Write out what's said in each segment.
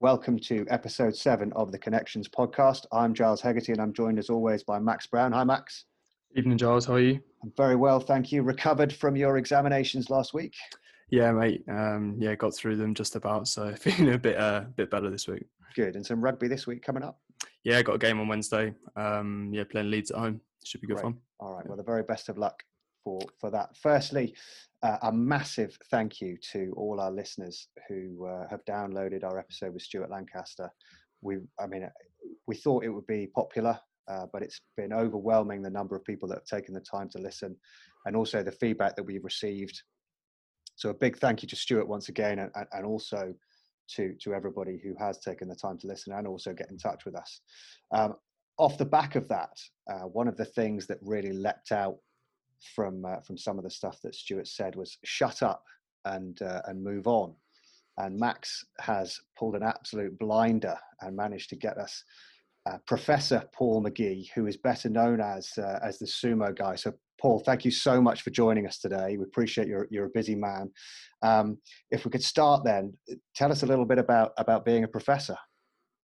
Welcome to episode seven of the Connections podcast. I'm Giles Hegarty and I'm joined as always by Max Brown. Hi, Max. Evening, Giles. How are you? I'm very well, thank you. Recovered from your examinations last week? Yeah, mate. Um, yeah, got through them just about. So feeling a bit, uh, bit better this week. Good. And some rugby this week coming up? Yeah, got a game on Wednesday. Um, yeah, playing Leeds at home. Should be good Great. fun. All right. Well, the very best of luck for for that. Firstly, uh, a massive thank you to all our listeners who uh, have downloaded our episode with Stuart Lancaster. We, I mean, we thought it would be popular, uh, but it's been overwhelming the number of people that have taken the time to listen, and also the feedback that we've received. So a big thank you to Stuart once again, and, and also to to everybody who has taken the time to listen and also get in touch with us. Um, off the back of that, uh, one of the things that really leapt out from uh, from some of the stuff that Stuart said was shut up and uh, and move on. And Max has pulled an absolute blinder and managed to get us uh, Professor Paul McGee, who is better known as uh, as the sumo guy. So Paul, thank you so much for joining us today. We appreciate you're you're a busy man. Um, if we could start then, tell us a little bit about about being a professor.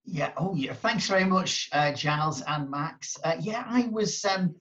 Yeah. Oh, yeah. Thanks very much, uh, Giles and Max. Uh, yeah, I was um,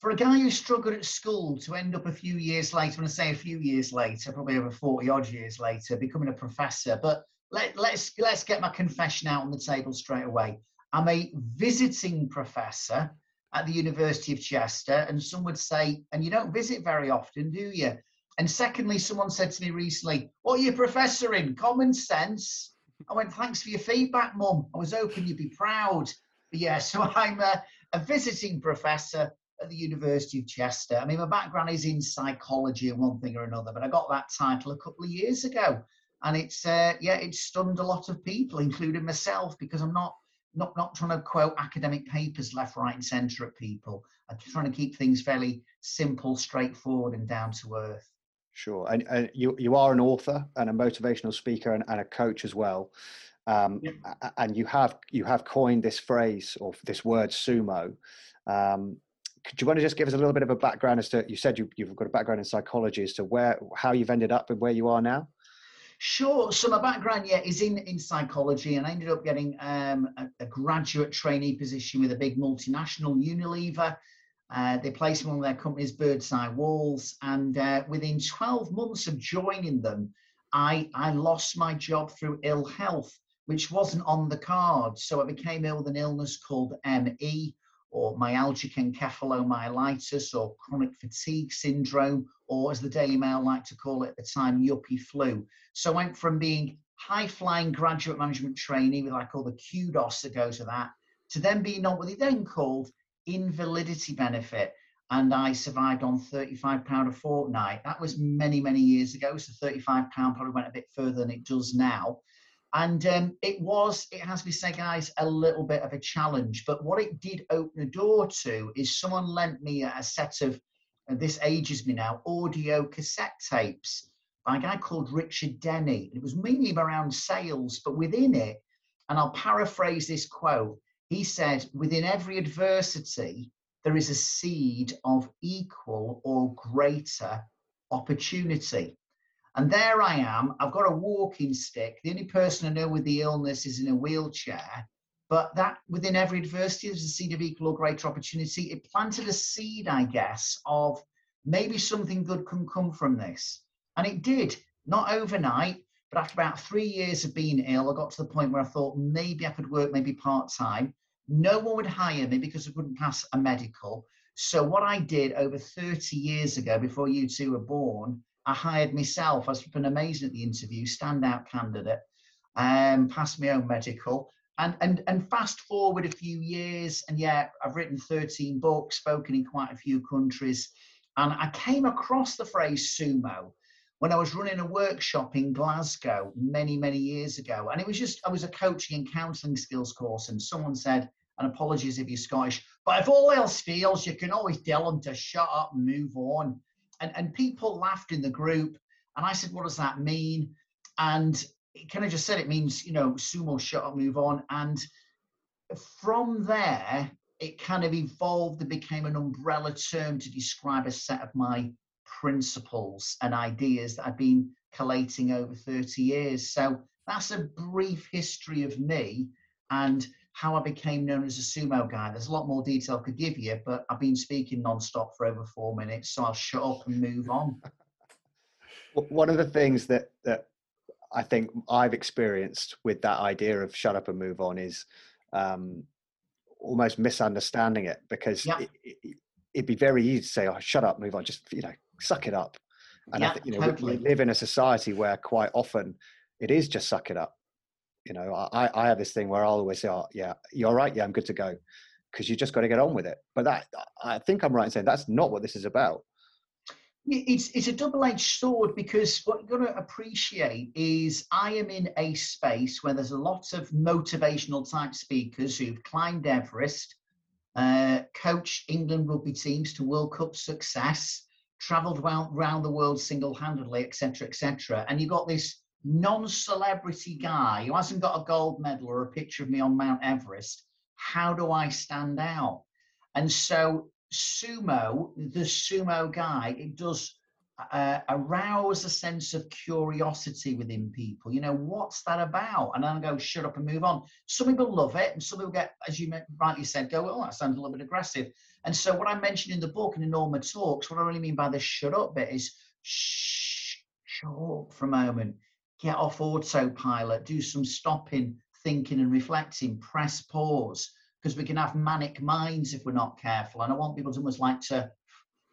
for a guy who struggled at school to end up a few years later, when I say a few years later, probably over 40 odd years later, becoming a professor. But let, let's let's get my confession out on the table straight away. I'm a visiting professor at the University of Chester, and some would say, and you don't visit very often, do you? And secondly, someone said to me recently, What are you professor in? Common sense. I went, Thanks for your feedback, Mum. I was hoping you'd be proud. But yeah, so I'm a, a visiting professor at the University of Chester. I mean, my background is in psychology and one thing or another, but I got that title a couple of years ago, and it's uh, yeah, it stunned a lot of people, including myself, because I'm not not not trying to quote academic papers left, right, and centre at people. I'm trying to keep things fairly simple, straightforward, and down to earth. Sure, and, and you you are an author and a motivational speaker and, and a coach as well. Um, yeah. And you have you have coined this phrase or this word sumo. Um, do you want to just give us a little bit of a background as to you said you, you've got a background in psychology as to where how you've ended up and where you are now Sure. So my background, yeah, is in, in psychology, and I ended up getting um, a, a, graduate trainee position with a big multinational Unilever. Uh, they placed me on their company's Birds Eye Walls, and uh, within 12 months of joining them, I I lost my job through ill health, which wasn't on the card. So I became ill with an illness called ME, or myalgic encephalomyelitis or chronic fatigue syndrome, or as the Daily Mail liked to call it at the time, yuppie flu. So I went from being high flying graduate management trainee with like all the kudos that goes with that, to then being on what they then called invalidity benefit. And I survived on £35 a fortnight. That was many, many years ago. So £35 probably went a bit further than it does now. And um, it was, it has to be said, guys, a little bit of a challenge. But what it did open a door to is someone lent me a set of, this ages me now, audio cassette tapes by a guy called Richard Denny. It was mainly around sales, but within it, and I'll paraphrase this quote, he said, within every adversity, there is a seed of equal or greater opportunity. And there I am. I've got a walking stick. The only person I know with the illness is in a wheelchair. But that within every adversity, there's a seed of equal or greater opportunity. It planted a seed, I guess, of maybe something good can come from this. And it did, not overnight, but after about three years of being ill, I got to the point where I thought maybe I could work maybe part time. No one would hire me because I couldn't pass a medical. So, what I did over 30 years ago, before you two were born, I hired myself. I was been amazing at the interview, standout candidate, um, passed my own medical. And, and, and fast forward a few years, and yeah, I've written 13 books, spoken in quite a few countries. And I came across the phrase sumo when I was running a workshop in Glasgow many, many years ago. And it was just, I was a coaching and counseling skills course, and someone said, and apologies if you're Scottish, but if all else fails, you can always tell them to shut up and move on and, and people laughed in the group. And I said, what does that mean? And kind of just said it means, you know, sumo, shut up, move on. And from there, it kind of evolved and became an umbrella term to describe a set of my principles and ideas that I've been collating over 30 years. So that's a brief history of me and how I became known as a sumo guy. There's a lot more detail I could give you, but I've been speaking non-stop for over four minutes, so I'll shut up and move on. One of the things that that I think I've experienced with that idea of shut up and move on is um, almost misunderstanding it because Yeah. it, it, it'd be very easy to say, "Oh, shut up, move on," just you know, suck it up. And I Yeah, think you know we- totally. we live in a society where quite often it is just suck it up. You know, I, I have this thing where I'll always say, oh, "Yeah, you're right. Yeah, I'm good to go," because you just got to get on with it. But that I think I'm right in saying that's not what this is about. It's it's a double-edged sword because what you've got to appreciate is I am in a space where there's a lot of motivational type speakers who've climbed Everest, uh, coached England rugby teams to World Cup success, travelled around, around the world single-handedly, etc., etc. And you've got this non-celebrity guy who hasn't got a gold medal or a picture of me on Mount Everest. How do I stand out? And so sumo, the sumo guy, it does uh, arouse a sense of curiosity within people. You know, what's that about? And then I go, shut up and move on. Some people love it, and some people get, as you rightly said, go, oh, that sounds a little bit aggressive. And so, what I mentioned in the book and in all my Talks, what I really mean by the shut up bit is shh, shut up for a moment, get off autopilot, do some stopping, thinking, and reflecting, press pause because we can have manic minds if we're not careful. And I want people to almost like to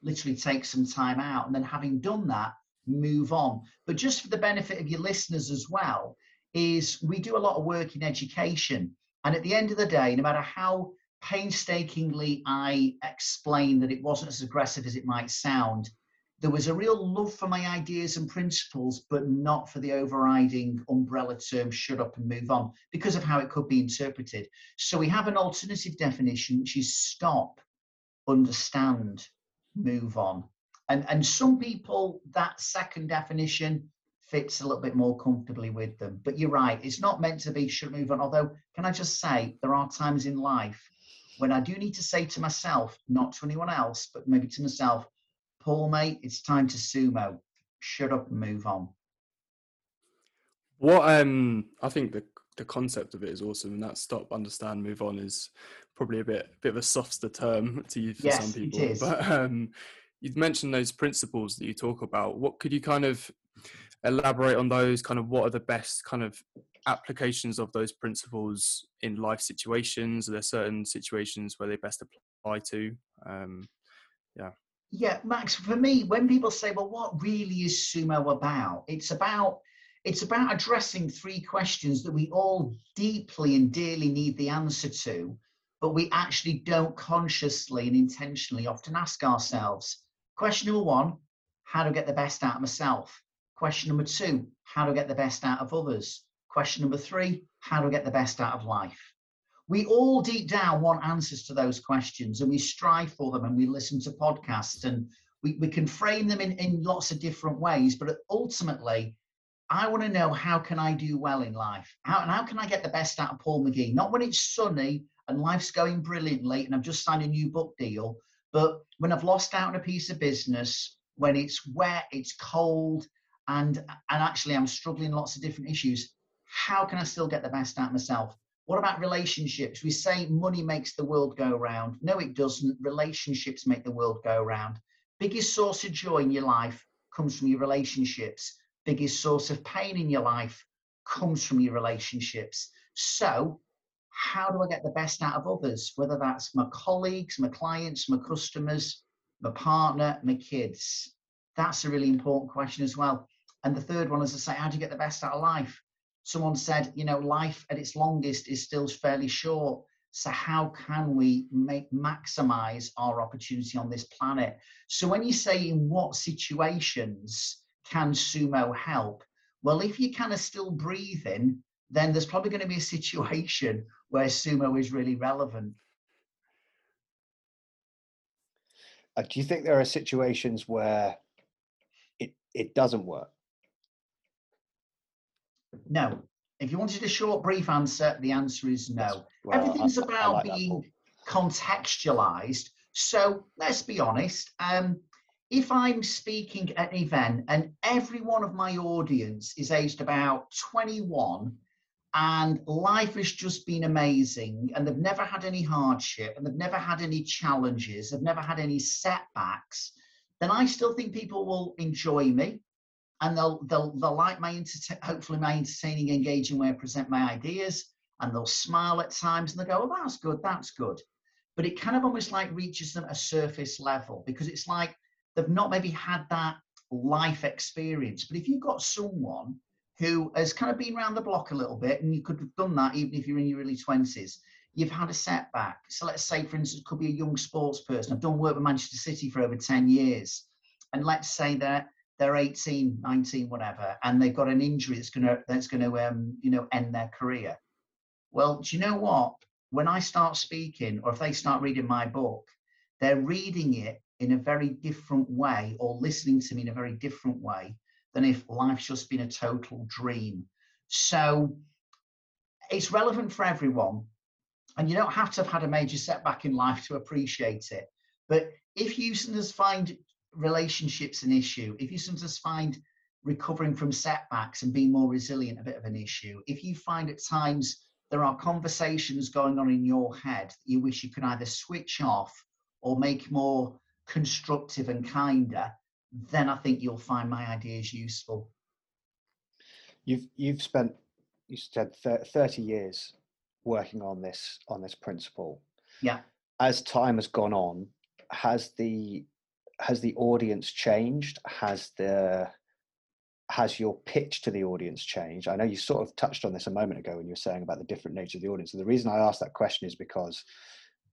literally take some time out and then having done that, move on. But just for the benefit of your listeners as well, is we do a lot of work in education. And at the end of the day, no matter how painstakingly I explain that it wasn't as aggressive as it might sound, there was a real love for my ideas and principles, but not for the overriding umbrella term shut up and move on because of how it could be interpreted. So we have an alternative definition, which is stop, understand, move on. And, and some people, that second definition fits a little bit more comfortably with them. But you're right, it's not meant to be should move on. Although, can I just say, there are times in life when I do need to say to myself, not to anyone else, but maybe to myself, Paul, mate, it's time to sumo. Shut up and move on. What um I think the the concept of it is awesome, and that stop, understand, move on is probably a bit bit of a softer term to use for Yes, some it people. is. But um, you've mentioned those principles that you talk about. What could you kind of elaborate on those? Kind of what are the best kind of applications of those principles in life situations? Are there certain situations where they best apply to? Um, Yeah, Max, for me, when people say, well, what really is sumo about? It's about it's about addressing three questions that we all deeply and dearly need the answer to, but we actually don't consciously and intentionally often ask ourselves. Question number one, how to get the best out of myself? Question number two, how to get the best out of others? Question number three, how to get the best out of life? We all deep down want answers to those questions and we strive for them and we listen to podcasts and we, we can frame them in, in lots of different ways but ultimately i want to know how can i do well in life? How, and how can i get the best out of paul mcgee? Not when it's sunny and life's going brilliantly and i've just signed a new book deal but when i've lost out on a piece of business when it's wet it's cold and and actually i'm struggling lots of different issues how can i still get the best out of myself what about relationships? We say money makes the world go round. No, it doesn't. Relationships make the world go round. Biggest source of joy in your life comes from your relationships. Biggest source of pain in your life comes from your relationships. So, how do I get the best out of others? Whether that's my colleagues, my clients, my customers, my partner, my kids. That's a really important question as well. And the third one is to say, how do you get the best out of life? Someone said, you know, life at its longest is still fairly short. So how can we make maximize our opportunity on this planet? So when you say in what situations can sumo help? Well, if you're kind of still breathing, then there's probably going to be a situation where sumo is really relevant. Uh, do you think there are situations where it it doesn't work? No. If you wanted a short, brief answer, the answer is no. Well, Everything's I about like being contextualized. So let's be honest. Um, if I'm speaking at an event and every one of my audience is aged about 21 and life has just been amazing and they've never had any hardship and they've never had any challenges, they've never had any setbacks, then I still think people will enjoy me and they'll they'll they'll like my hopefully my entertaining, engaging way I present my ideas, and they'll smile at times and they go, "Oh, that's good, that's good," but it kind of almost like reaches them a surface level because it's like they've not maybe had that life experience. But if you've got someone who has kind of been around the block a little bit, and you could have done that even if you're in your early twenties, you've had a setback. So let's say, for instance, could be a young sports person. I've done work with Manchester City for over 10 years. And let's say that they're 18, 19, whatever, and they've got an injury that's gonna that's gonna um, you know end their career. Well, do you know what? When I start speaking, or if they start reading my book, they're reading it in a very different way or listening to me in a very different way than if life's just been a total dream. So it's relevant for everyone. And you don't have to have had a major setback in life to appreciate it. But if you sometimes find relationships an issue, if you sometimes find recovering from setbacks and being more resilient a bit of an issue, if you find at times there are conversations going on in your head that you wish you could either switch off or make more constructive and kinder, then I think you'll find my ideas useful. You've you've spent you said thirty years working on this on this principle. Yeah. As time has gone on, has the has the audience changed? Has the has your pitch to the audience changed? I know you sort of touched on this a moment ago when you were saying about the different nature of the audience. And the reason I asked that question is because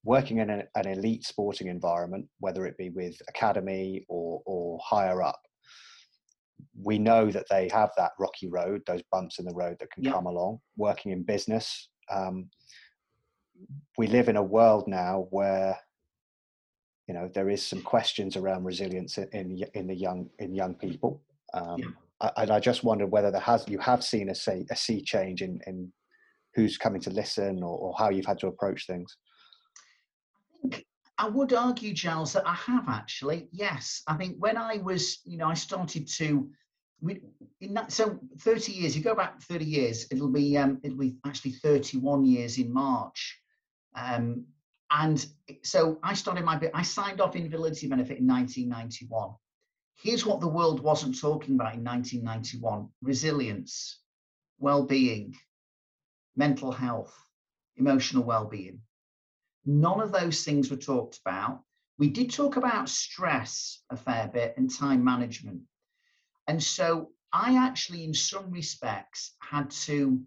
working in an, an elite sporting environment, whether it be with academy or, or higher up, we know that they have that rocky road, those bumps in the road that can yep. come along. Working in business, um, we live in a world now where you know there is some questions around resilience in in the young in young people. Um, yeah. I, and I just wondered whether there has you have seen a say a sea change in in who's coming to listen or, or how you've had to approach things. I would argue, Giles, that I have actually. Yes, I think when I was, you know, I started to. We, in that, so 30 years. You go back 30 years. It'll be um, it'll be actually 31 years in March. Um, and so I started my bit. I signed off invalidity benefit in 1991. Here's what the world wasn't talking about in 1991: resilience, well-being, mental health, emotional well-being. None of those things were talked about. We did talk about stress a fair bit and time management. And so I actually, in some respects, had to,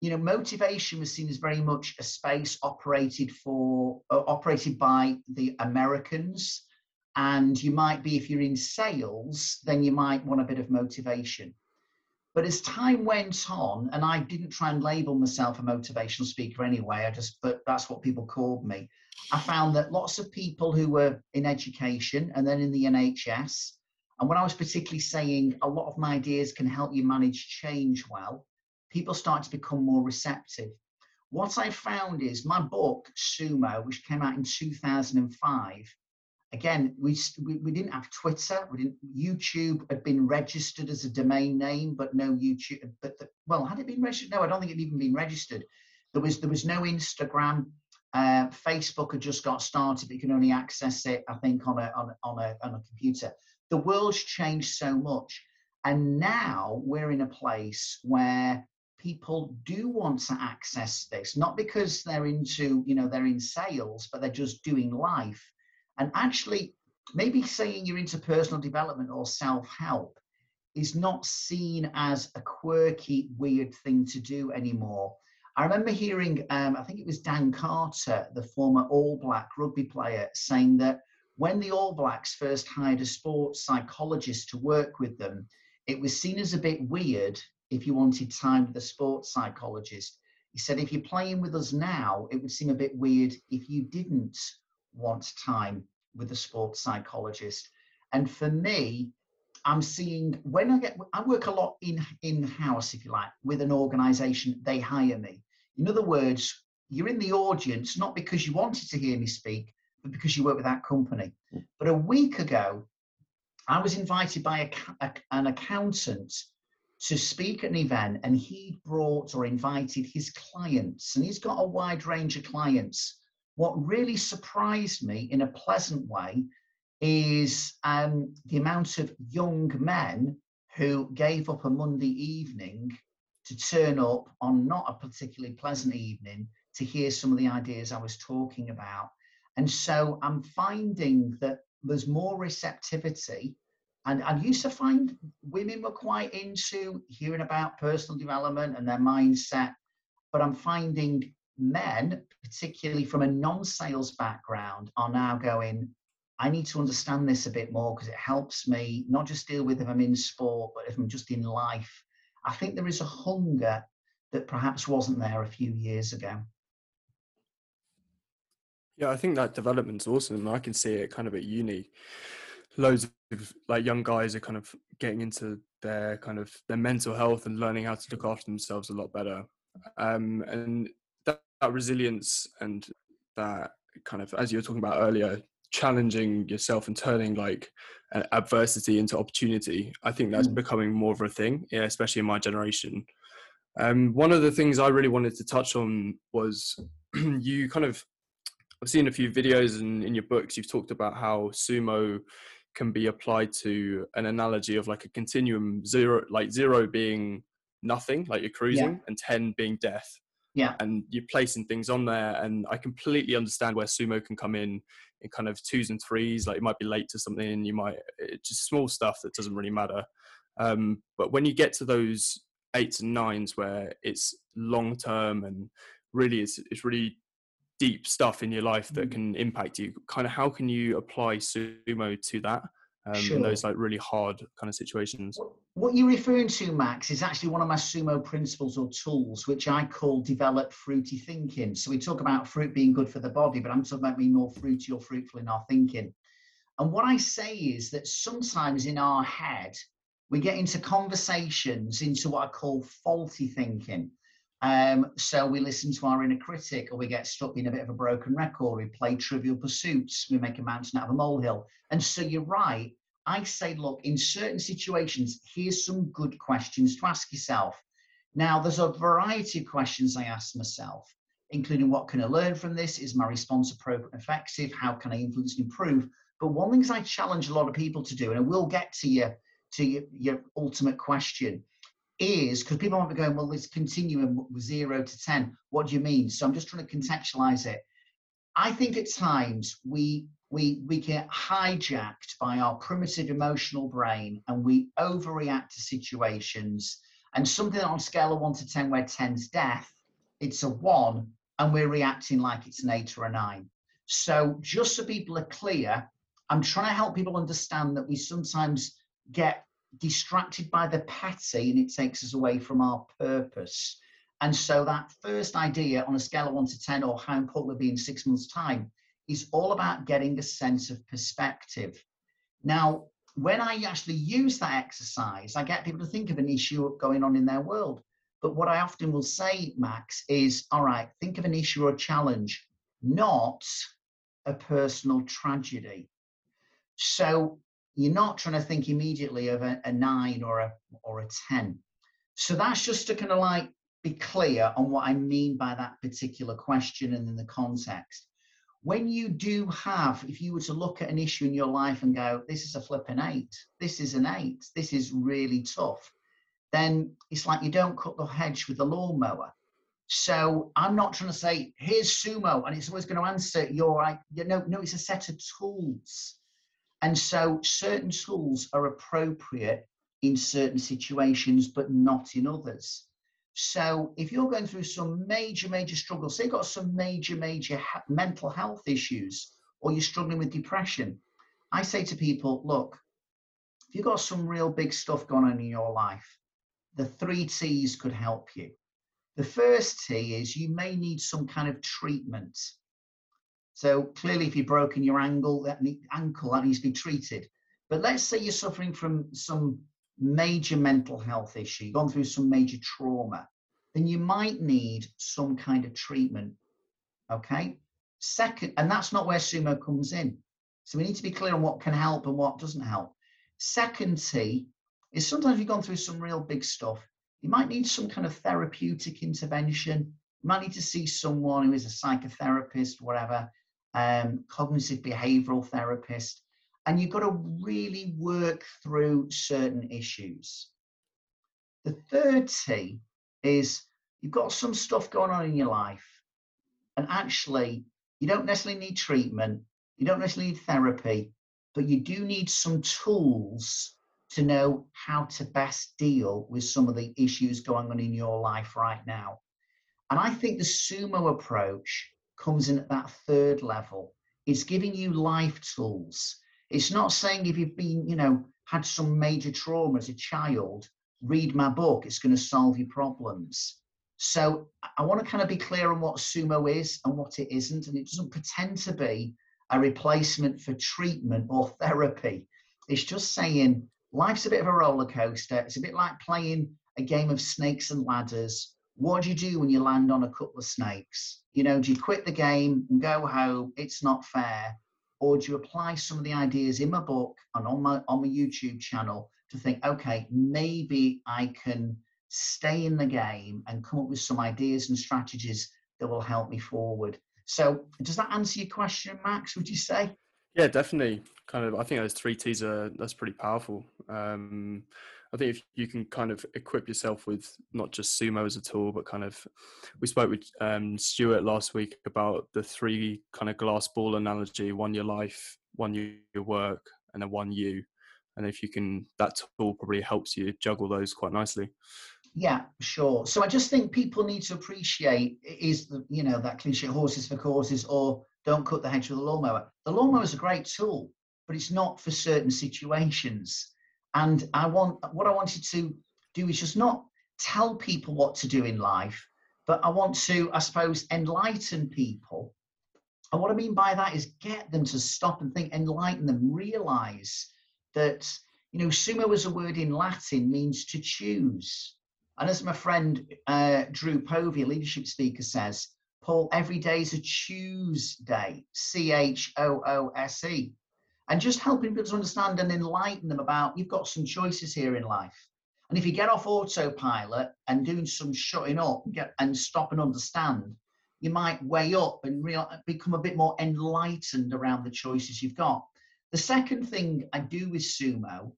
you know, motivation was seen as very much a space operated for, uh, operated by the Americans. And you might be, if you're in sales, then you might want a bit of motivation. But as time went on, and I didn't try and label myself a motivational speaker anyway, I just, but that's what people called me. I found that lots of people who were in education and then in the NHS, and when I was particularly saying a lot of my ideas can help you manage change well, people start to become more receptive. What I found is my book, Sumo, which came out in 2005, again, we, we, didn't have Twitter. We didn't. YouTube had been registered as a domain name, but no YouTube. But the, well, had it been registered? No, I don't think it had even been registered. There was there was no Instagram. Uh, Facebook had just got started, but you can only access it, I think, on a on, on a on a computer. The world's changed so much, and now we're in a place where people do want to access this, not because they're into, you know, they're in sales, but they're just doing life and actually, maybe saying you're into personal development or self help is not seen as a quirky, weird thing to do anymore. I remember hearing, um, I think it was Dan Carter, the former All Black rugby player, saying that when the All Blacks first hired a sports psychologist to work with them, it was seen as a bit weird if you wanted time with a sports psychologist. He said, if you're playing with us now, it would seem a bit weird if you didn't want time with a sports psychologist. And for me, I'm seeing when I get, I work a lot in in house, if you like, with an organization. They hire me. In other words, you're in the audience not because you wanted to hear me speak, but because you work with that company. Hmm. But a week ago, I was invited by a, a, an accountant to speak at an event, and he brought or invited his clients, and he's got a wide range of clients. What really surprised me in a pleasant way is um, the amount of young men who gave up a Monday evening to turn up on not a particularly pleasant evening to hear some of the ideas I was talking about. And so I'm finding that there's more receptivity. And I used to find women were quite into hearing about personal development and their mindset. But I'm finding men, particularly from a non sales background, are now going, I need to understand this a bit more because it helps me not just deal with if I'm in sport, but if I'm just in life. I think there is a hunger that perhaps wasn't there a few years ago. Yeah, I think that development's awesome. I can see it kind of at uni. Loads of like young guys are kind of getting into their kind of their mental health and learning how to look after themselves a lot better. Um, and that, that resilience and that kind of, as you were talking about earlier, challenging yourself and turning like adversity into opportunity i think that's mm. becoming more of a thing yeah, especially in my generation um, one of the things i really wanted to touch on was you kind of i've seen a few videos and in your books you've talked about how sumo can be applied to an analogy of like a continuum zero like zero being nothing like you're cruising yeah. and 10 being death yeah and you're placing things on there and i completely understand where sumo can come in in kind of twos and threes. Like you might be late to something, you might it's just small stuff that doesn't really matter. Um, but when you get to those eights and nines where it's long term and really it's it's really deep stuff in your life that mm. can impact you, kind of how can you apply sumo to that? Um, sure. in those like really hard kind of situations. What you're referring to, Max, is actually one of my sumo principles or tools, which I call develop fruity thinking. So we talk about fruit being good for the body, but I'm talking about being more fruity or fruitful in our thinking. And what I say is that sometimes in our head, we get into conversations into what I call faulty thinking. Um, so we listen to our inner critic, or we get stuck in a bit of a broken record. We play trivial pursuits. We make a mountain out of a molehill. And so you're right. I say, look, in certain situations, here's some good questions to ask yourself. Now, there's a variety of questions I ask myself, including what can I learn from this? Is my response appropriate effective? How can I influence and improve? But one thing I challenge a lot of people to do, and I will get to your to your, your ultimate question, is because people might be going, well, this continuum zero to 10. What do you mean? So I'm just trying to contextualize it. I think at times we we we get hijacked by our primitive emotional brain and we overreact to situations and something on a scale of 1 to 10 where 10's death it's a 1 and we're reacting like it's an 8 or a 9 so just so people are clear i'm trying to help people understand that we sometimes get distracted by the petty and it takes us away from our purpose and so that first idea on a scale of 1 to 10 or how important we'll be in six months time is all about getting a sense of perspective. Now, when I actually use that exercise, I get people to think of an issue going on in their world. But what I often will say, Max, is all right, think of an issue or challenge, not a personal tragedy. So you're not trying to think immediately of a, a nine or a or a 10. So that's just to kind of like be clear on what I mean by that particular question and in the context when you do have, if you were to look at an issue in your life and go, this is a flipping eight, this is an eight, this is really tough, then it's like you don't cut the hedge with the lawnmower. So I'm not trying to say, here's sumo, and it's always going to answer your, you know, no, it's a set of tools. And so certain tools are appropriate in certain situations, but not in others. So if you're going through some major, major struggles, say you've got some major, major mental health issues, or you're struggling with depression, I say to people, look, if you've got some real big stuff going on in your life, the three T's could help you. The first T is you may need some kind of treatment. So clearly, if you've broken your ankle, that ankle that needs to be treated. But let's say you're suffering from some major mental health issue, gone through some major trauma, then you might need some kind of treatment. Okay. Second, and that's not where sumo comes in. So we need to be clear on what can help and what doesn't help. Second T is sometimes you've gone through some real big stuff. You might need some kind of therapeutic intervention. You might need to see someone who is a psychotherapist, whatever, um, cognitive behavioral therapist, and you've got to really work through certain issues. The third T is you've got some stuff going on in your life, and actually, you don't necessarily need treatment, you don't necessarily need therapy, but you do need some tools to know how to best deal with some of the issues going on in your life right now. And I think the sumo approach comes in at that third level. It's giving you life tools. It's not saying if you've been, you know, had some major trauma as a child, read my book, it's going to solve your problems. So I want to kind of be clear on what sumo is and what it isn't. And it doesn't pretend to be a replacement for treatment or therapy. It's just saying life's a bit of a roller coaster. It's a bit like playing a game of snakes and ladders. What do you do when you land on a couple of snakes? You know, do you quit the game and go home? It's not fair. Or do you apply some of the ideas in my book and on my on my YouTube channel to think, okay, maybe I can stay in the game and come up with some ideas and strategies that will help me forward. So, does that answer your question, Max? Would you say? Yeah, definitely. Kind of, I think those three T's are that's pretty powerful. Um, I think if you can kind of equip yourself with not just sumo as a tool, but kind of, we spoke with um, Stuart last week about the three kind of glass ball analogy: one your life, one your work, and then one you. And if you can, that tool probably helps you juggle those quite nicely. Yeah, sure. So I just think people need to appreciate is the you know that cliche horses for courses or don't cut the hedge with a lawnmower. The lawnmower is a great tool, but it's not for certain situations. And I want what I wanted to do is just not tell people what to do in life, but I want to, I suppose, enlighten people. And what I mean by that is get them to stop and think, enlighten them, realize that, you know, sumo as a word in Latin means to choose. And as my friend uh, Drew Povey, a leadership speaker, says, Paul, every day is a choose day, C H O O S E. And just helping people to understand and enlighten them about you've got some choices here in life. And if you get off autopilot and doing some shutting up and, get, and stop and understand, you might weigh up and real, become a bit more enlightened around the choices you've got. The second thing I do with sumo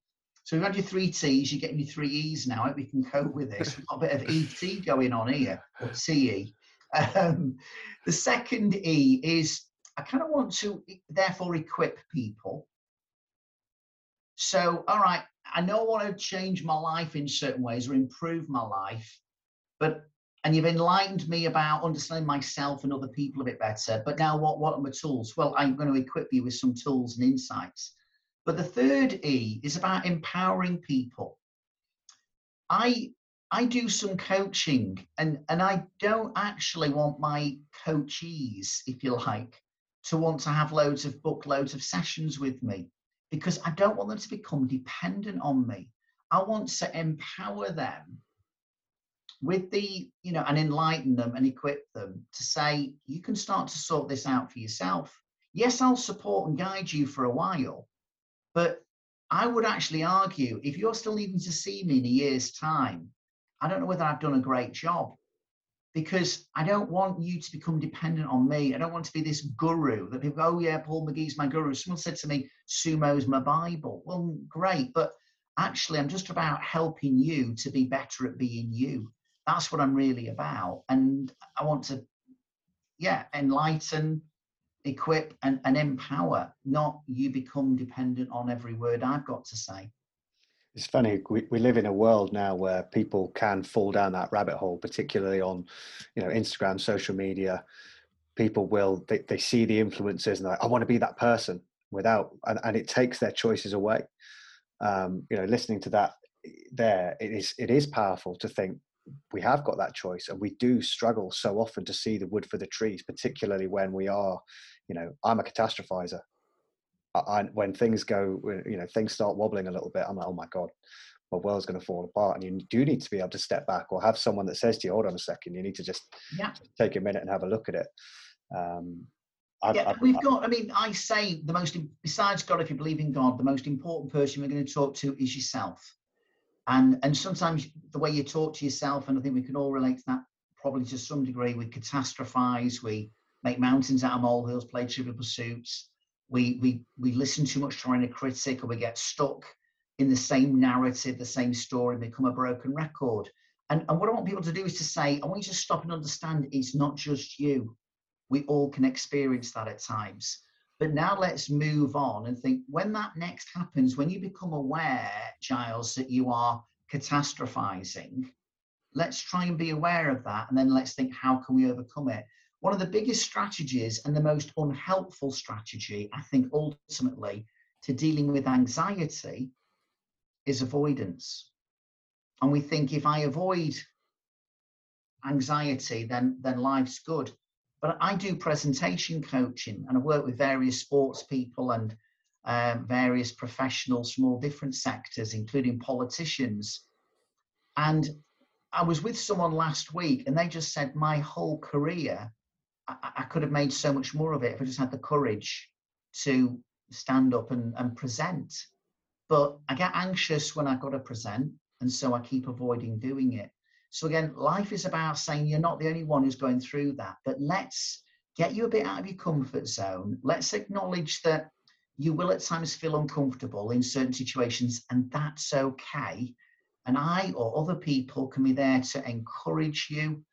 so we've had your three T's, you're getting your three E's now. I hope we can cope with this. We've got a bit of ET going on here, or CE. Um, the second E is I kind of want to therefore equip people. So, all right, I know I want to change my life in certain ways or improve my life, but and you've enlightened me about understanding myself and other people a bit better. But now, what what are my tools? Well, I'm going to equip you with some tools and insights. But the third E is about empowering people. I I do some coaching and, and I don't actually want my coachees, if you like, to want to have loads of book loads of sessions with me because I don't want them to become dependent on me. I want to empower them with the, you know, and enlighten them and equip them to say, you can start to sort this out for yourself. Yes, I'll support and guide you for a while, but I would actually argue if you're still needing to see me in a year's time, I don't know whether I've done a great job because I don't want you to become dependent on me. I don't want to be this guru that people go, oh, yeah, Paul McGee's my guru. Someone said to me, sumo's my Bible. Well, great. But actually, I'm just about helping you to be better at being you. That's what I'm really about. And I want to, yeah, enlighten, equip and, and empower, not you become dependent on every word I've got to say. It's funny, we, we live in a world now where people can fall down that rabbit hole, particularly on, you know, Instagram, social media. People will, they, they see the influencers and like, I want to be that person without, and, and it takes their choices away. Um, you know, listening to that there, it is, it is powerful to think we have got that choice and we do struggle so often to see the wood for the trees particularly when we are you know i'm a catastrophizer I, when things go you know things start wobbling a little bit i'm like oh my god my world's going to fall apart and you do need to be able to step back or have someone that says to you hold on a second you need to just, yeah. just take a minute and have a look at it um, I, yeah, I, we've I, got. I mean, I say the most besides God, if you believe in God, the most important person we're going to talk to is yourself. And and sometimes the way you talk to yourself, and I think we can all relate to that probably to some degree. We catastrophize, we make mountains out of molehills, play trivial pursuits. We we we listen too much to critic, or we get stuck in the same narrative, the same story, and become a broken record. And, and what I want people to do is to say, I want you to stop and understand it's not just you we all can experience that at times. But now let's move on and think when that next happens, when you become aware, Giles, that you are catastrophizing, let's try and be aware of that. And then let's think, how can we overcome it? One of the biggest strategies and the most unhelpful strategy, I think, ultimately, to dealing with anxiety is avoidance. And we think if I avoid anxiety, then, then life's good. But I do presentation coaching and I work with various sports people and um, various professionals from all different sectors, including politicians. And I was with someone last week and they just said, My whole career, I, I could have made so much more of it if I just had the courage to stand up and, and present. But I get anxious when I've got to present, and so I keep avoiding doing it. So again, life is about saying you're not the only one who's going through that, but let's get you a bit out of your comfort zone. Let's acknowledge that you will at times feel uncomfortable in certain situations, and that's okay. And I or other people can be there to encourage you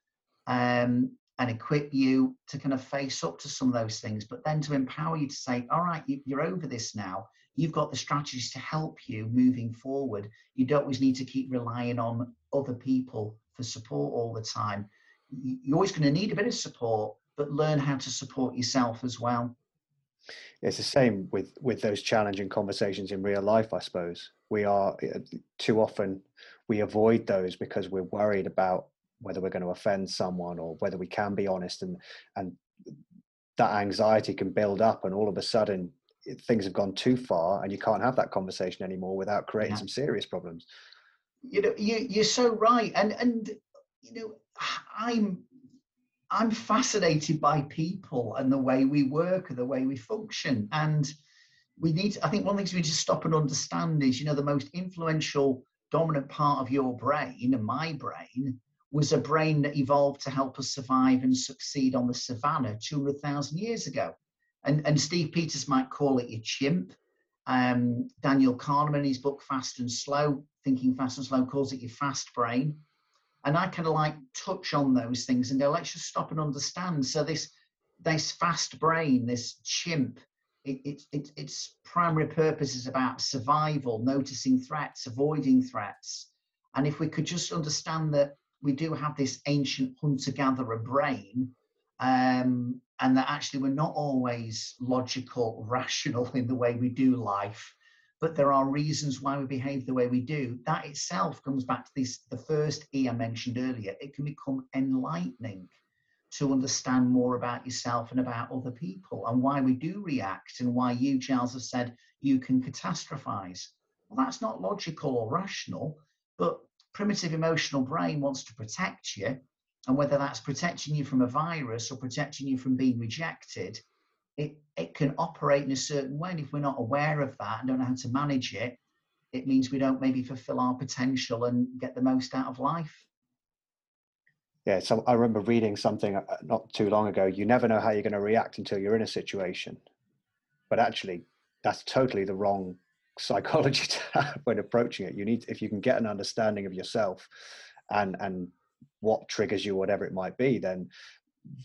um, and equip you to kind of face up to some of those things, but then to empower you to say, all right, you're over this now. You've got the strategies to help you moving forward. You don't always need to keep relying on other people for support all the time. You're always going to need a bit of support, but learn how to support yourself as well. It's the same with with those challenging conversations in real life. I suppose we are uh, too often we avoid those because we're worried about whether we're going to offend someone or whether we can be honest, and and that anxiety can build up, and all of a sudden things have gone too far, and you can't have that conversation anymore without creating yeah. some serious problems you know you, you're so right and and you know i'm i'm fascinated by people and the way we work and the way we function and we need i think one thing we need to stop and understand is you know the most influential dominant part of your brain and my brain was a brain that evolved to help us survive and succeed on the savannah 200,000 years ago and and steve peters might call it your chimp um, Daniel Kahneman, in his book Fast and Slow, Thinking Fast and Slow, calls it your fast brain. And I kind of like touch on those things and go, let's just stop and understand. So this this fast brain, this chimp, it, it, it, its primary purpose is about survival, noticing threats, avoiding threats. And if we could just understand that we do have this ancient hunter-gatherer brain, um, and that actually we're not always logical, rational in the way we do life, but there are reasons why we behave the way we do. That itself comes back to this the first E I mentioned earlier. It can become enlightening to understand more about yourself and about other people and why we do react and why you, Giles, have said you can catastrophize. Well, that's not logical or rational, but primitive emotional brain wants to protect you and whether that's protecting you from a virus or protecting you from being rejected, it, it can operate in a certain way. And if we're not aware of that and don't know how to manage it, it means we don't maybe fulfill our potential and get the most out of life. Yeah, so I remember reading something uh, not too long ago. You never know how you're going to react until you're in a situation. But actually, that's totally the wrong psychology to have when approaching it. You need, if you can get an understanding of yourself and and what triggers you, whatever it might be, then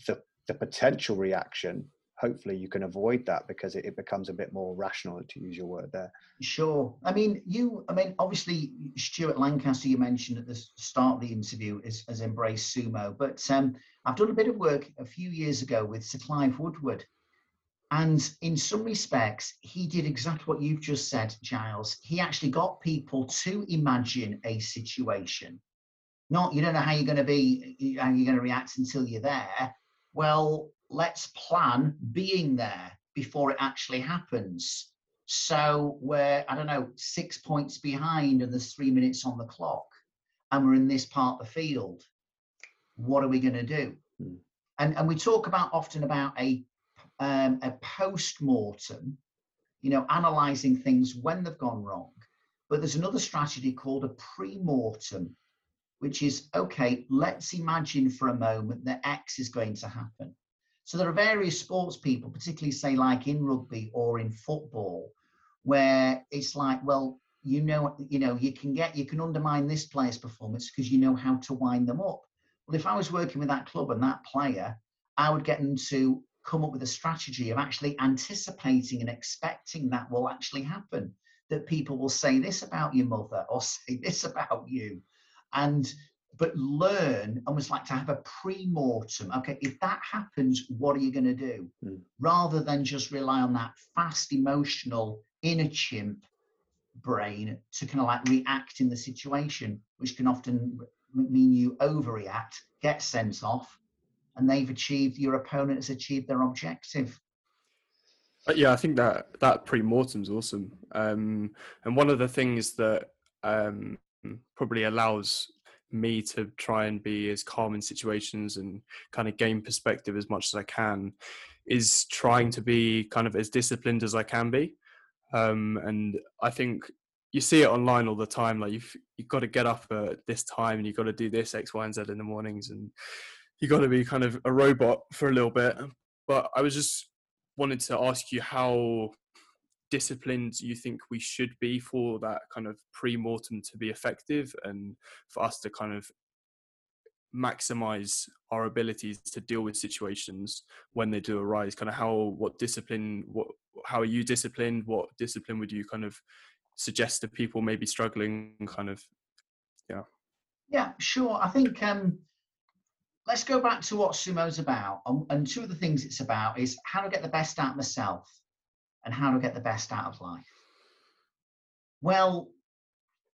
the the potential reaction hopefully you can avoid that because it, it, becomes a bit more rational to use your word there sure i mean you i mean obviously stuart lancaster you mentioned at the start of the interview is, has embraced sumo but um, i've done a bit of work a few years ago with sir clive woodward and in some respects he did exactly what you've just said giles. He actually got people to imagine a situation. Not you don't know how you're going to be how you're going to react until you're there. Well let's plan being there before it actually happens. So we're i don't know six points behind and there's three minutes on the clock and we're in this part of the field. What are we going to do? Mm. and and we talk about often about a um, a post mortem, you know, analysing things when they've gone wrong. But there's another strategy called a pre mortem, which is okay, let's imagine for a moment that X is going to happen. So there are various sports people, particularly say like in rugby or in football, where it's like, well, you know, you know, you can get you can undermine this player's performance because you know how to wind them up. Well, if I was working with that club and that player, I would get them to come up with a strategy of actually anticipating and expecting that will actually happen. That people will say this about your mother or say this about you. And but learn almost like to have a pre-mortem. Okay, if that happens, what are you going to do? Mm. Rather than just rely on that fast emotional inner chimp brain to kind of like react in the situation, which can often mean you overreact, get sent off, and they've achieved your opponent has achieved their objective. But yeah, I think that that pre-mortem's awesome. Um, and one of the things that um, probably allows me to try and be as calm in situations and kind of gain perspective as much as I can is trying to be kind of as disciplined as I can be. Um, and I think you see it online all the time. Like you've you've got to get up at this time and you've got to do this X, Y, and Z in the mornings, and you've got to be kind of a robot for a little bit. But I was just wanted to ask you how disciplined you think we should be for that kind of pre-mortem to be effective and for us to kind of maximize our abilities to deal with situations when they do arise? Kind of how what discipline what how are you disciplined? What discipline would you kind of suggest to people maybe struggling kind of? Yeah. Yeah sure. I think um let's go back to what sumo's about um, and two of the things it's about is how to get the best out of myself and how to get the best out of life well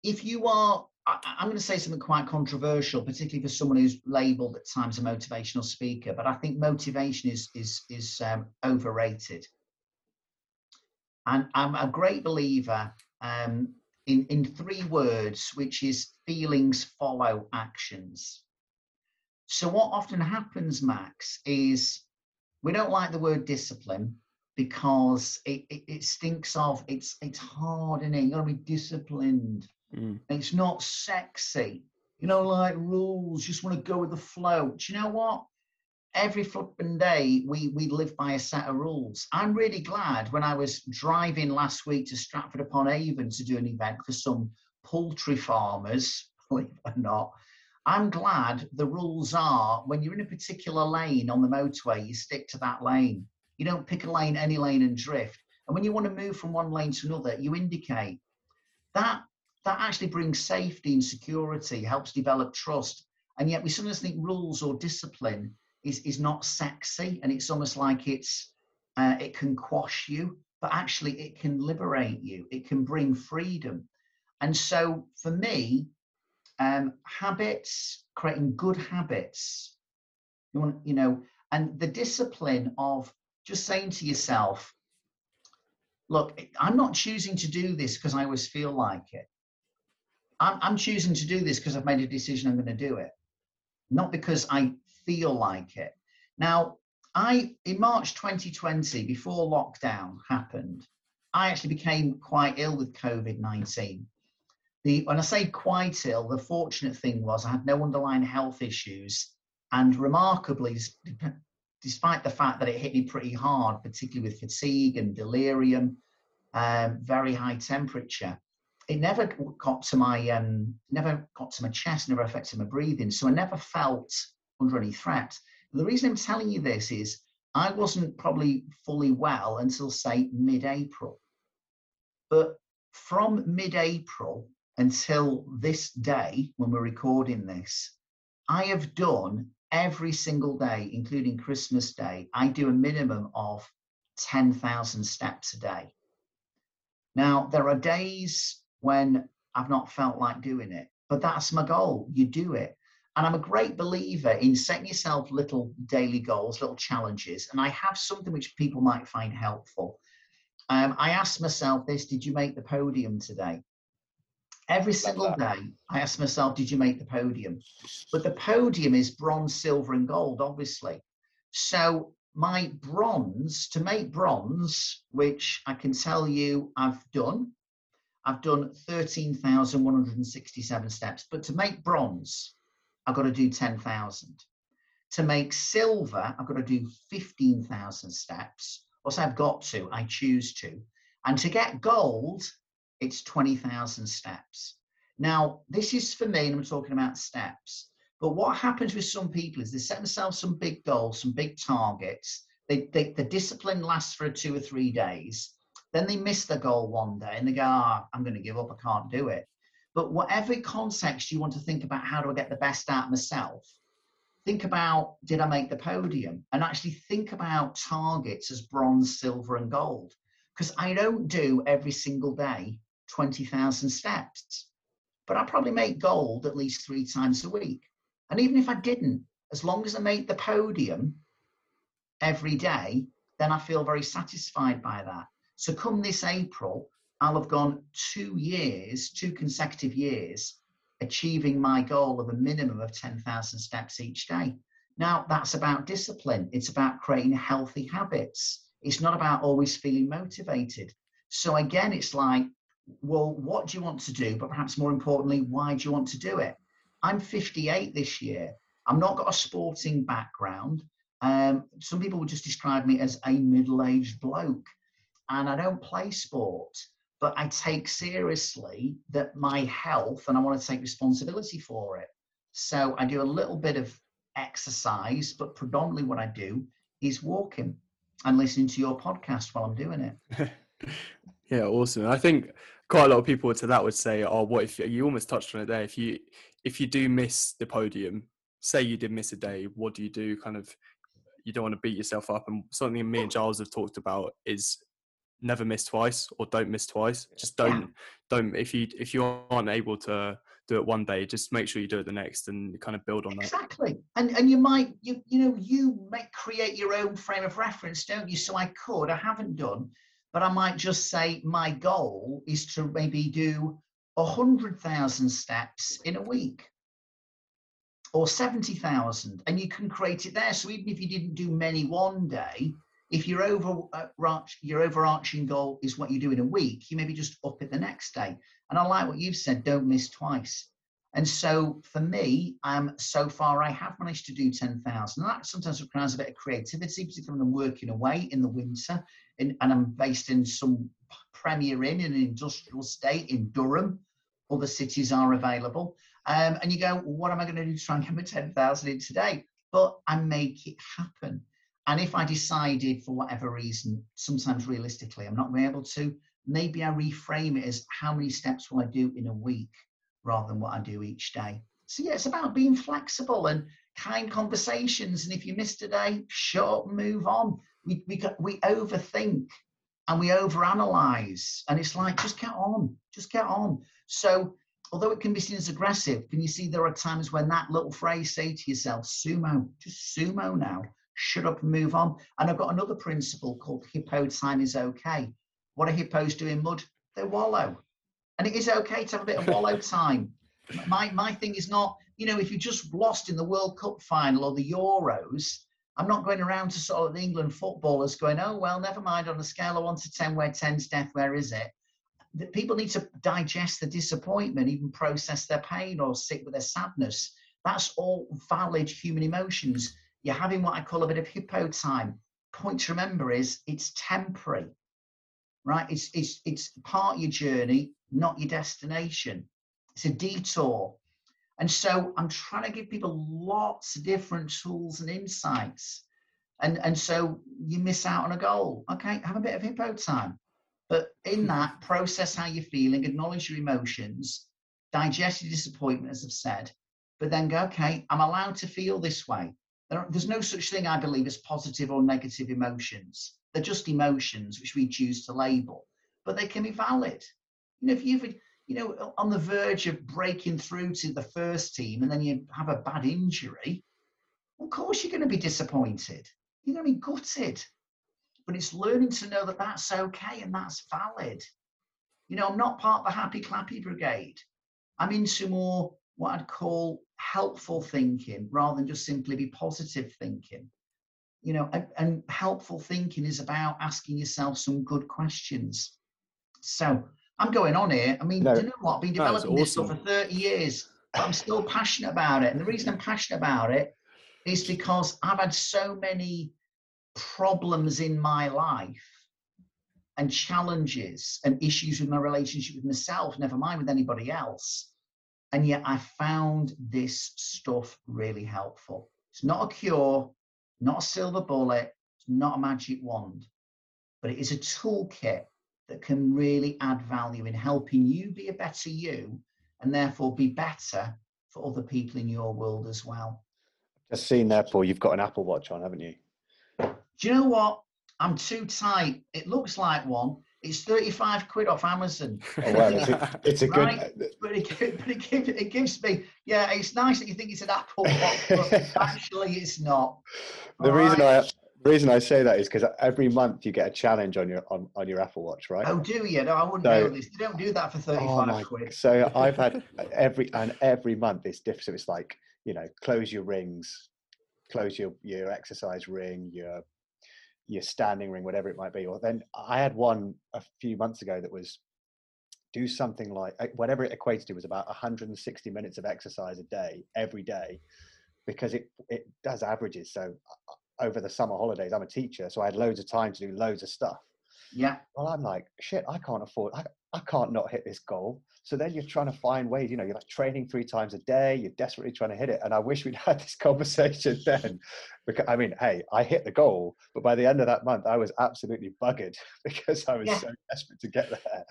if you are I'm going to say something quite controversial, particularly for someone who's labelled at times a motivational speaker. But I think motivation is is is um, overrated, and I'm a great believer um, in in three words, which is feelings follow actions. So what often happens, Max, is we don't like the word discipline because it, it, it stinks of it's it's hard and it? you got to be disciplined Mm. It's not sexy. You know, like rules, just want to go with the flow. Do you know what? Every flipping day, we, we live by a set of rules. I'm really glad when I was driving last week to Stratford upon Avon to do an event for some poultry farmers, believe it or not. I'm glad the rules are when you're in a particular lane on the motorway, you stick to that lane. You don't pick a lane, any lane, and drift. And when you want to move from one lane to another, you indicate. That that actually brings safety and security, helps develop trust. And yet we sometimes think rules or discipline is, is not sexy and it's almost like it's uh, it can quash you, but actually it can liberate you. It can bring freedom. And so for me, um, habits, creating good habits, you want, you know, and the discipline of just saying to yourself, look, I'm not choosing to do this because I always feel like it. I'm, I'm choosing to do this because I've made a decision I'm going to do it, not because I feel like it. Now, I in March 2020, before lockdown happened, I actually became quite ill with COVID 19. The, when I say quite ill, the fortunate thing was I had no underlying health issues, and remarkably, despite the fact that it hit me pretty hard, particularly with fatigue and delirium, um, very high temperature, it never got to my um, never got to my chest, never affected my breathing. So I never felt under any threat. the reason I'm telling you this is I wasn't probably fully well until say mid-April. But from mid-April until this day, when we're recording this, I have done every single day, including Christmas Day, I do a minimum of 10,000 steps a day. Now, there are days when I've not felt like doing it. But that's my goal. You do it. And I'm a great believer in setting yourself little daily goals, little challenges. And I have something which people might find helpful. Um, I asked myself this Did you make the podium today? Every single day, I ask myself, Did you make the podium? But the podium is bronze, silver, and gold, obviously. So my bronze, to make bronze, which I can tell you I've done, I've done 13,167 steps. But to make bronze, I've got to do 10,000. To make silver, I've got to do 15,000 steps. Or I've got to, I choose to. And to get gold, it's 20,000 steps. Now, this is for me, and I'm talking about steps. But what happens with some people is they set themselves some big goals, some big targets. They, they, the discipline lasts for two or three days. Then they miss the goal one day and they go, oh, I'm going to give up. I can't do it. But whatever context you want to think about, how do I get the best out of myself? Think about, did I make the podium? And actually think about targets as bronze, silver, and gold. Because I don't do every single day 20,000 steps, but I probably make gold at least three times a week. And even if I didn't, as long as I make the podium every day, then I feel very satisfied by that. So come this April, I'll have gone two years, two consecutive years, achieving my goal of a minimum of 10,000 steps each day. Now, that's about discipline. It's about creating healthy habits. It's not about always feeling motivated. So, again, it's like, well, what do you want to do? But perhaps more importantly, why do you want to do it? I'm 58 this year. I'm not got a sporting background. Um, some people would just describe me as a middle-aged bloke, and I don't play sport, but I take seriously that my health, and I want to take responsibility for it. So I do a little bit of exercise, but predominantly what I do is walking and listening to your podcast while I'm doing it. yeah, awesome. I think quite a lot of people to that would say, "Oh, what if you almost touched on it there? If you if you do miss the podium, say you did miss a day, what do you do? Kind of, you don't want to beat yourself up. And something me and Giles have talked about is never miss twice or don't miss twice. Just don't, yeah. don't. If you if you aren't able to do it one day, just make sure you do it the next and kind of build on that. Exactly. And and you might you you know you might create your own frame of reference, don't you? So I could, I haven't done, but I might just say my goal is to maybe do 100,000 steps in a week or 70,000 and you can create it there. So even if you didn't do many one day, if your over uh, your overarching goal is what you do in a week, you maybe just up it the next day. And I like what you've said, don't miss twice. And so for me, um, so far I have managed to do 10,000. That sometimes requires a bit of creativity, particularly when I'm working away in the winter in, and I'm based in some Premier Inn in an industrial state in Durham other cities are available. Um, and you go, well, what am I going to do to try and get my 10,000 in today? But I make it happen. And if I decided for whatever reason, sometimes realistically, I'm not able to, maybe I reframe it as how many steps will I do in a week rather than what I do each day. So yeah, it's about being flexible and kind conversations. And if you missed a day, shut up move on. We, we, we overthink and we overanalyze. And it's like, just get on, just get on. So, although it can be seen as aggressive, can you see there are times when that little phrase say to yourself, sumo, just sumo now, shut up and move on. And I've got another principle called hippo time is okay. What are hippos do in mud? They wallow. And it is okay to have a bit of wallow time. My, my thing is not, you know, if you just lost in the World Cup final or the Euros, I'm not going around to sort of the England footballers going, oh, well, never mind, on a scale of one to 10, where 10's death, where is it? that people need to digest the disappointment, even process their pain or sit with their sadness. That's all valid human emotions. You're having what I call a bit of hippo time. Point to remember is it's temporary, right? It's it's it's part of your journey, not your destination. It's a detour. And so I'm trying to give people lots of different tools and insights. And, and so you miss out on a goal. Okay, have a bit of hippo time. But in hmm. that, process how you're feeling, acknowledge your emotions, digest your disappointment, as I've said, but then go, okay, I'm allowed to feel this way. There, there's no such thing, I believe, as positive or negative emotions. They're just emotions which we choose to label, but they can be valid. You know, if you've, you know, on the verge of breaking through to the first team and then you have a bad injury, of course you're going to be disappointed. You're going to be gutted but it's learning to know that that's okay and that's valid. You know, I'm not part of the happy clappy brigade. I'm into more what I'd call helpful thinking rather than just simply be positive thinking. you know, and, and helpful thinking is about asking yourself some good questions. So I'm going on here. I mean, No. do you know what? I've been No, it's developing this stuff for 30 years, but I'm still passionate about it. And the reason I'm passionate about it is because I've had so many problems in my life and challenges and issues with my relationship with myself, never mind with anybody else. And yet I found this stuff really helpful. It's not a cure, not a silver bullet, it's not a magic wand, but it is a toolkit that can really add value in helping you be a better you and therefore be better for other people in your world as well. Just seen there, Paul. You've got an Apple Watch on, haven't you? Do you know what? I'm too tight. It looks like one. It's 35 quid off Amazon. Oh, well, it's a, it's a good. But it, but it, gives, it gives me, yeah, it's nice that you think it's an Apple Watch, but actually it's not. The All reason right? I reason I say that is because every month you get a challenge on your on, on your Apple Watch, right? Oh, do you? No, I wouldn't So- know this. They don't do that for 35 Oh quid. So I've had every and every month it's different. So it's like you know, close your rings, close your your exercise ring, your your standing ring, whatever it might be. Or then I had one a few months ago that was do something like uh, whatever it equates to was about 160 minutes of exercise a day every day because it it does averages. So over the summer holidays, I'm a teacher, so I had loads of time to do loads of stuff Yeah. well i'm like shit i can't afford I, I can't not hit this goal so then you're trying to find ways you know you're like training three times a day you're desperately trying to hit it and i wish we'd had this conversation then because i mean hey i hit the goal but by the end of that month i was absolutely buggered because i was Yeah. so desperate to get there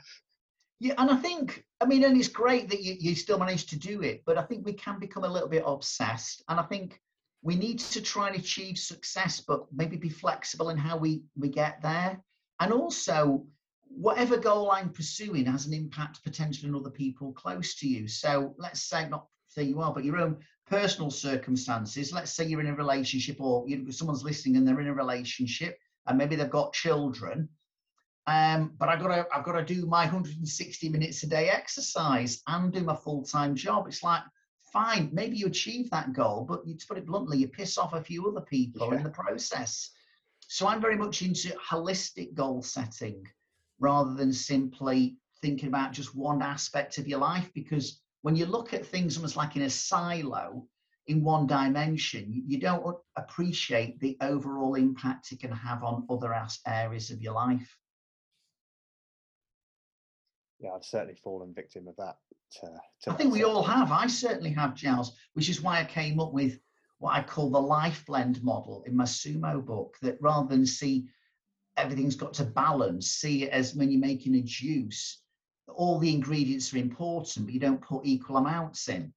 Yeah, and I think, I mean, and it's great that you, you still managed to do it, but I think we can become a little bit obsessed. And I think we need to try and achieve success, but maybe be flexible in how we, we get there. And also, whatever goal I'm pursuing has an impact potentially on other people close to you. So let's say, not say you are, but your own personal circumstances. Let's say you're in a relationship or you, someone's listening and they're in a relationship and maybe they've got children um, but I've got to I've got to do my 160 minutes a day exercise and do my full time job. It's like fine, maybe you achieve that goal, but you, to put it bluntly, you piss off a few other people in the process. So I'm very much into holistic goal setting rather than simply thinking about just one aspect of your life. Because when you look at things almost like in a silo, in one dimension, you- you don't appreciate the overall impact it can have on other areas of your life. yeah i've certainly fallen victim of that to, to I think we all have. I certainly have, Giles, which is why I came up with what I call the life blend model in my sumo book. That rather than see everything's got to balance, see it as when you're making a juice, all the ingredients are important, but you don't put equal amounts in.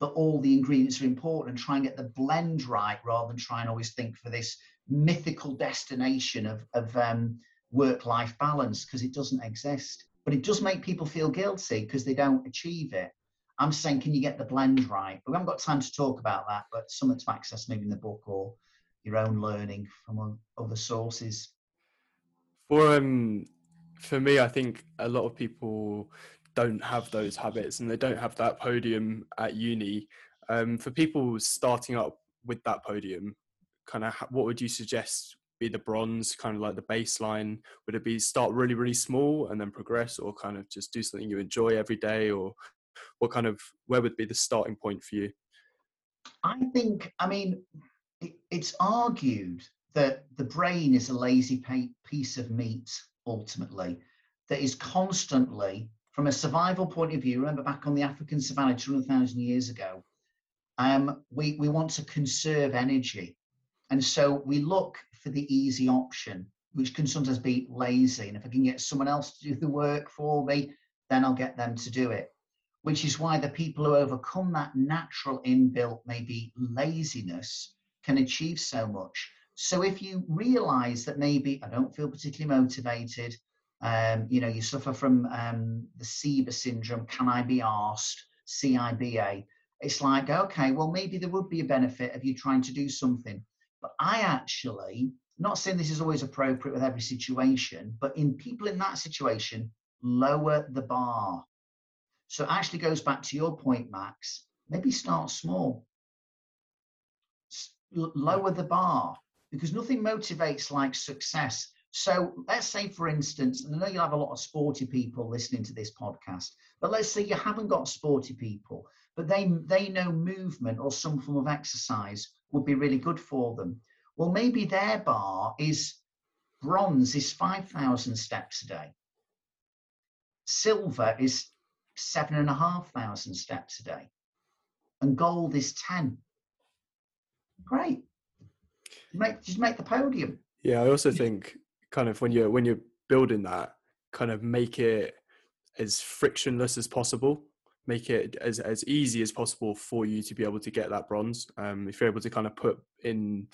But all the ingredients are important and try and get the blend right rather than try and always think for this mythical destination of, of um, work life balance because it doesn't exist. But it does make people feel guilty because they don't achieve it. I'm saying, can you get the blend right? We haven't got time to talk about that, but something to access maybe in the book or your own learning from other sources. For um, for me, I think a lot of people don't have those habits and they don't have that podium at uni. Um, for people starting up with that podium, kind of, what would you suggest be the bronze, kind of like the baseline? Would it be start really, really small and then progress, or kind of just do something you enjoy every day, or what kind of where would be the starting point for you? I think, I mean, it, it's argued that the brain is a lazy piece of meat, ultimately, that is constantly, from a survival point of view, remember back on the African savannah 200,000 years ago, um, we, we want to conserve energy. And so we look for the easy option, which can sometimes be lazy. And if I can get someone else to do the work for me, then I'll get them to do it which is why the people who overcome that natural inbuilt maybe laziness can achieve so much. So if you realize that maybe I don't feel particularly motivated, um, you know, you suffer from um, the SIBA syndrome, can I be asked, CIBA, it's like, okay, well, maybe there would be a benefit of you trying to do something. But I actually, not saying this is always appropriate with every situation, but in people in that situation, lower the bar. So actually goes back to your point, Max. Maybe start small. Lower the bar because nothing motivates like success. So let's say, for instance, and I know you'll have a lot of sporty people listening to this podcast, but let's say you haven't got sporty people, but they they know movement or some form of exercise would be really good for them. Well, maybe their bar is bronze is 5,000 steps a day. Silver is seven and a half thousand steps a day. And gold is 10. Great. Make, just make the podium. Yeah, I also think kind of when you're when you're building that, kind of make it as frictionless as possible. Make it as, as easy as possible for you to be able to get that bronze. Um, if you're able to kind of put in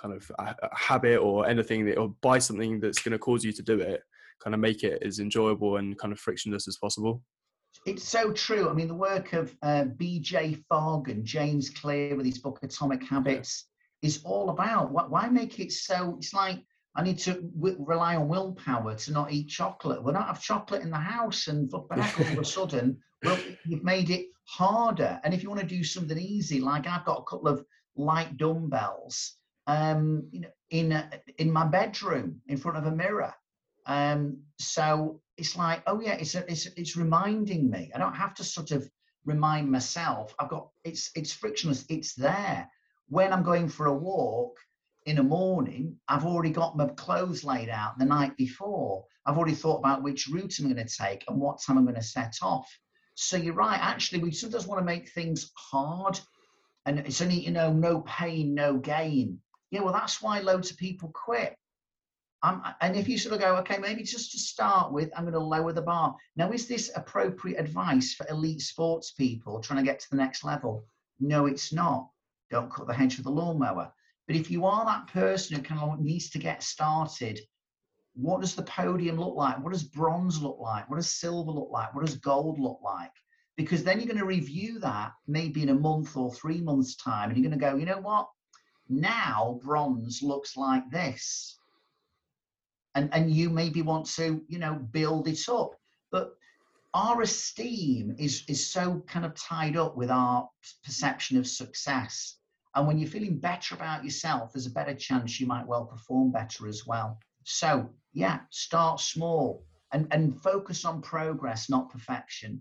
kind of a, a habit or anything that or buy something that's going to cause you to do it, kind of make it as enjoyable and kind of frictionless as possible. It's so true. I mean, the work of uh, B.J. Fogg and James Clear with his book Atomic Habits yeah. is all about what, why make it so. It's like I need to w- rely on willpower to not eat chocolate. We don't have chocolate in the house, and back all of a sudden, well, you've made it harder. And if you want to do something easy, like I've got a couple of light dumbbells, um, you know, in a, in my bedroom in front of a mirror. Um, so it's like, oh yeah, it's a, it's it's reminding me. I don't have to sort of remind myself. I've got it's it's frictionless. It's there. When I'm going for a walk in the morning, I've already got my clothes laid out the night before. I've already thought about which route I'm going to take and what time I'm going to set off. So you're right. Actually, we sometimes want to make things hard, and it's only you know no pain, no gain. Yeah, well, that's why loads of people quit um, and if you sort of go, okay, maybe just to start with, I'm going to lower the bar. Now, is this appropriate advice for elite sports people trying to get to the next level? No, it's not. Don't cut the hedge with a lawnmower. But if you are that person who kind of needs to get started, what does the podium look like? What does bronze look like? What does silver look like? What does gold look like? Because then you're going to review that maybe in a month or three months' time, and you're going to go, you know what? Now bronze looks like this and and you maybe want to you know build it up but our esteem is is so kind of tied up with our perception of success and when you're feeling better about yourself there's a better chance you might well perform better as well so yeah start small and and focus on progress not perfection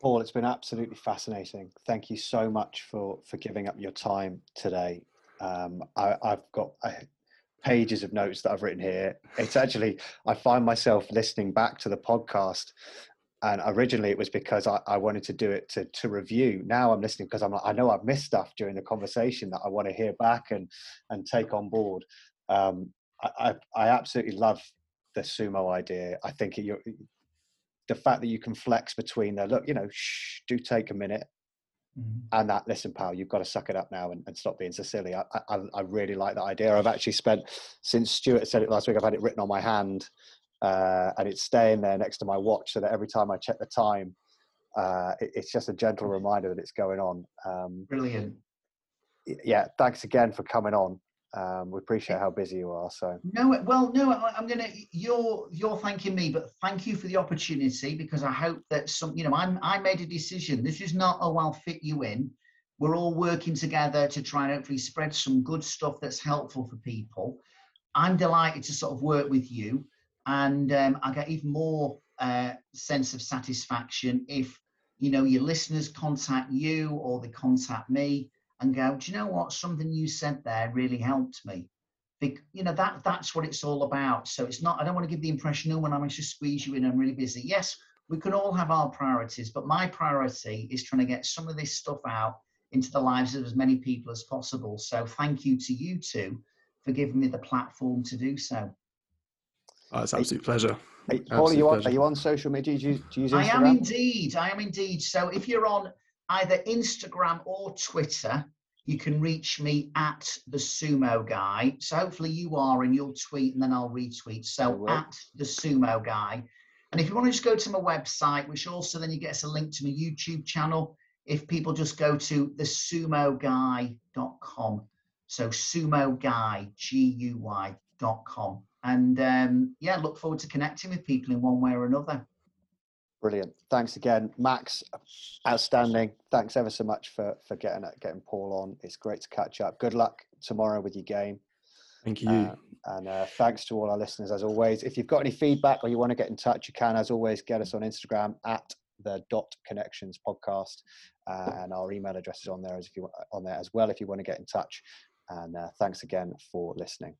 paul it's been absolutely fascinating thank you so much for for giving up your time today um, I, have got pages of notes that I've written here. It's actually, I find myself listening back to the podcast. And originally it was because I, I wanted to do it to, to review. Now I'm listening because I'm like, I know I've missed stuff during the conversation that I want to hear back and, and take on board. Um, I, I, I absolutely love the sumo idea. I think it, the fact that you can flex between the look, you know, shh, do take a minute Mm-hmm. And that, listen, pal, you've got to suck it up now and, and stop being so silly. I, I, I, really like that idea. I've actually spent, since Stuart said it last week, I've had it written on my hand uh, and it's staying there next to my watch so that every time I check the time, uh, it, it's just a gentle reminder that it's going on. Um, Brilliant. Yeah, thanks again for coming on. Um, we appreciate how busy you are. So no, well, no, I'm gonna. You're you're thanking me, but thank you for the opportunity because I hope that some. You know, I'm I made a decision. This is not oh I'll fit you in. We're all working together to try and hopefully spread some good stuff that's helpful for people. I'm delighted to sort of work with you, and um, I get even more uh, sense of satisfaction if you know your listeners contact you or they contact me and go, do you know what? Something you said there really helped me. You know, that that's what it's all about. So it's not, I don't want to give the impression, no, when I'm just squeeze you in, I'm really busy. Yes, we can all have our priorities, but my priority is trying to get some of this stuff out into the lives of as many people as possible. So thank you to you two for giving me the platform to do so. Oh, it's absolute pleasure. Hey, Paul, are you, on, are you on social media? Do you, do you use Instagram? I am indeed. I am indeed. So if you're on either Instagram or Twitter. You can reach me at the Sumo Guy. So hopefully you are, and you'll tweet, and then I'll retweet. So at the Sumo Guy. And if you want to just go to my website, which also then you get us a link to my YouTube channel, if people just go to the sumoguy.com. So sumo guy, G-U-Y.com. And um, yeah, look forward to connecting with people in one way or another. Brilliant. Thanks again, Max. Outstanding. Thanks ever so much for for getting getting Paul on. It's great to catch up. Good luck tomorrow with your game. Thank you. Uh, and uh, thanks to all our listeners as always. If you've got any feedback or you want to get in touch, you can, as always, get us on Instagram at the Dot Connections Podcast, uh, and our email address is on there as if you on there as well if you want to get in touch. And uh, thanks again for listening.